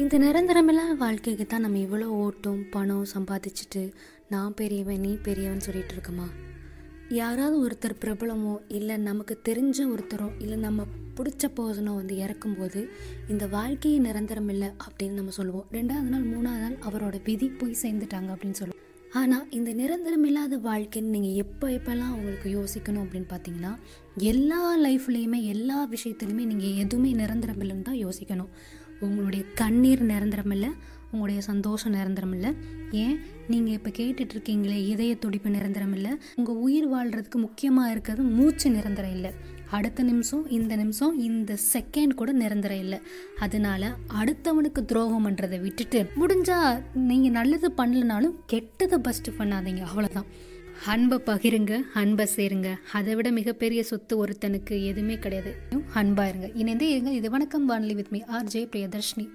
இந்த நிரந்தரமில்லாத வாழ்க்கைக்கு தான் நம்ம இவ்வளோ ஓட்டம் பணம் சம்பாதிச்சுட்டு நான் பெரியவன் நீ பெரியவன் சொல்லிட்டு இருக்கோமா? யாராவது ஒருத்தர் பிரபலமோ இல்லை நமக்கு தெரிஞ்ச ஒருத்தரோ இல்லை நம்ம பிடிச்ச பர்சனோ வந்து இறக்கும்போது இந்த வாழ்க்கையே நிரந்தரம் இல்லை அப்படின்னு நம்ம சொல்லுவோம். ரெண்டாவது நாள் மூணாவது நாள் அவரோட விதி போய் சேர்ந்துட்டாங்க அப்படின்னு சொல்லுவோம். ஆனால் இந்த நிரந்தரம் இல்லாத வாழ்க்கைன்னு நீங்கள் எப்போ எப்போல்லாம் உங்களுக்கு யோசிக்கணும் அப்படின்னு பார்த்தீங்கன்னா எல்லா லைஃப்லேயுமே எல்லா விஷயத்துலையுமே நீங்கள் எதுவுமே நிரந்தரம் இல்லைன்னு தான் யோசிக்கணும். உங்களுடைய கண்ணீர் நிரந்தரம் இல்லை உங்களுடைய சந்தோஷம் நிரந்தரம் இல்லை ஏன்? நீங்கள் இப்போ கேட்டுட்ருக்கீங்களே இதய துடிப்பு நிரந்தரம் இல்லை உங்கள் உயிர் வாழ்கிறதுக்கு முக்கியமாக இருக்கிறது மூச்சு நிரந்தரம் இல்லை. அடுத்த நிமிஷம் இந்த நிமிஷம் இந்த செகண்ட் கூட நிரந்தரம் இல்லை. அதனால அடுத்தவனுக்கு துரோகம் பண்ணுறதை விட்டுட்டு முடிஞ்சா நீங்கள் நல்லது பண்ணலனாலும் கெட்டதை ஃபஸ்ட்டு பண்ணாதீங்க. அவ்வளோதான் அன்பை பகிருங்க அன்பை சேருங்க. அதை விட மிகப்பெரிய சொத்து ஒருத்தனுக்கு எதுவுமே கிடையாது. அன்பா இருங்க. இணைந்தே இருங்க இது வணக்கம் வானொலி with me R J Priyadarshini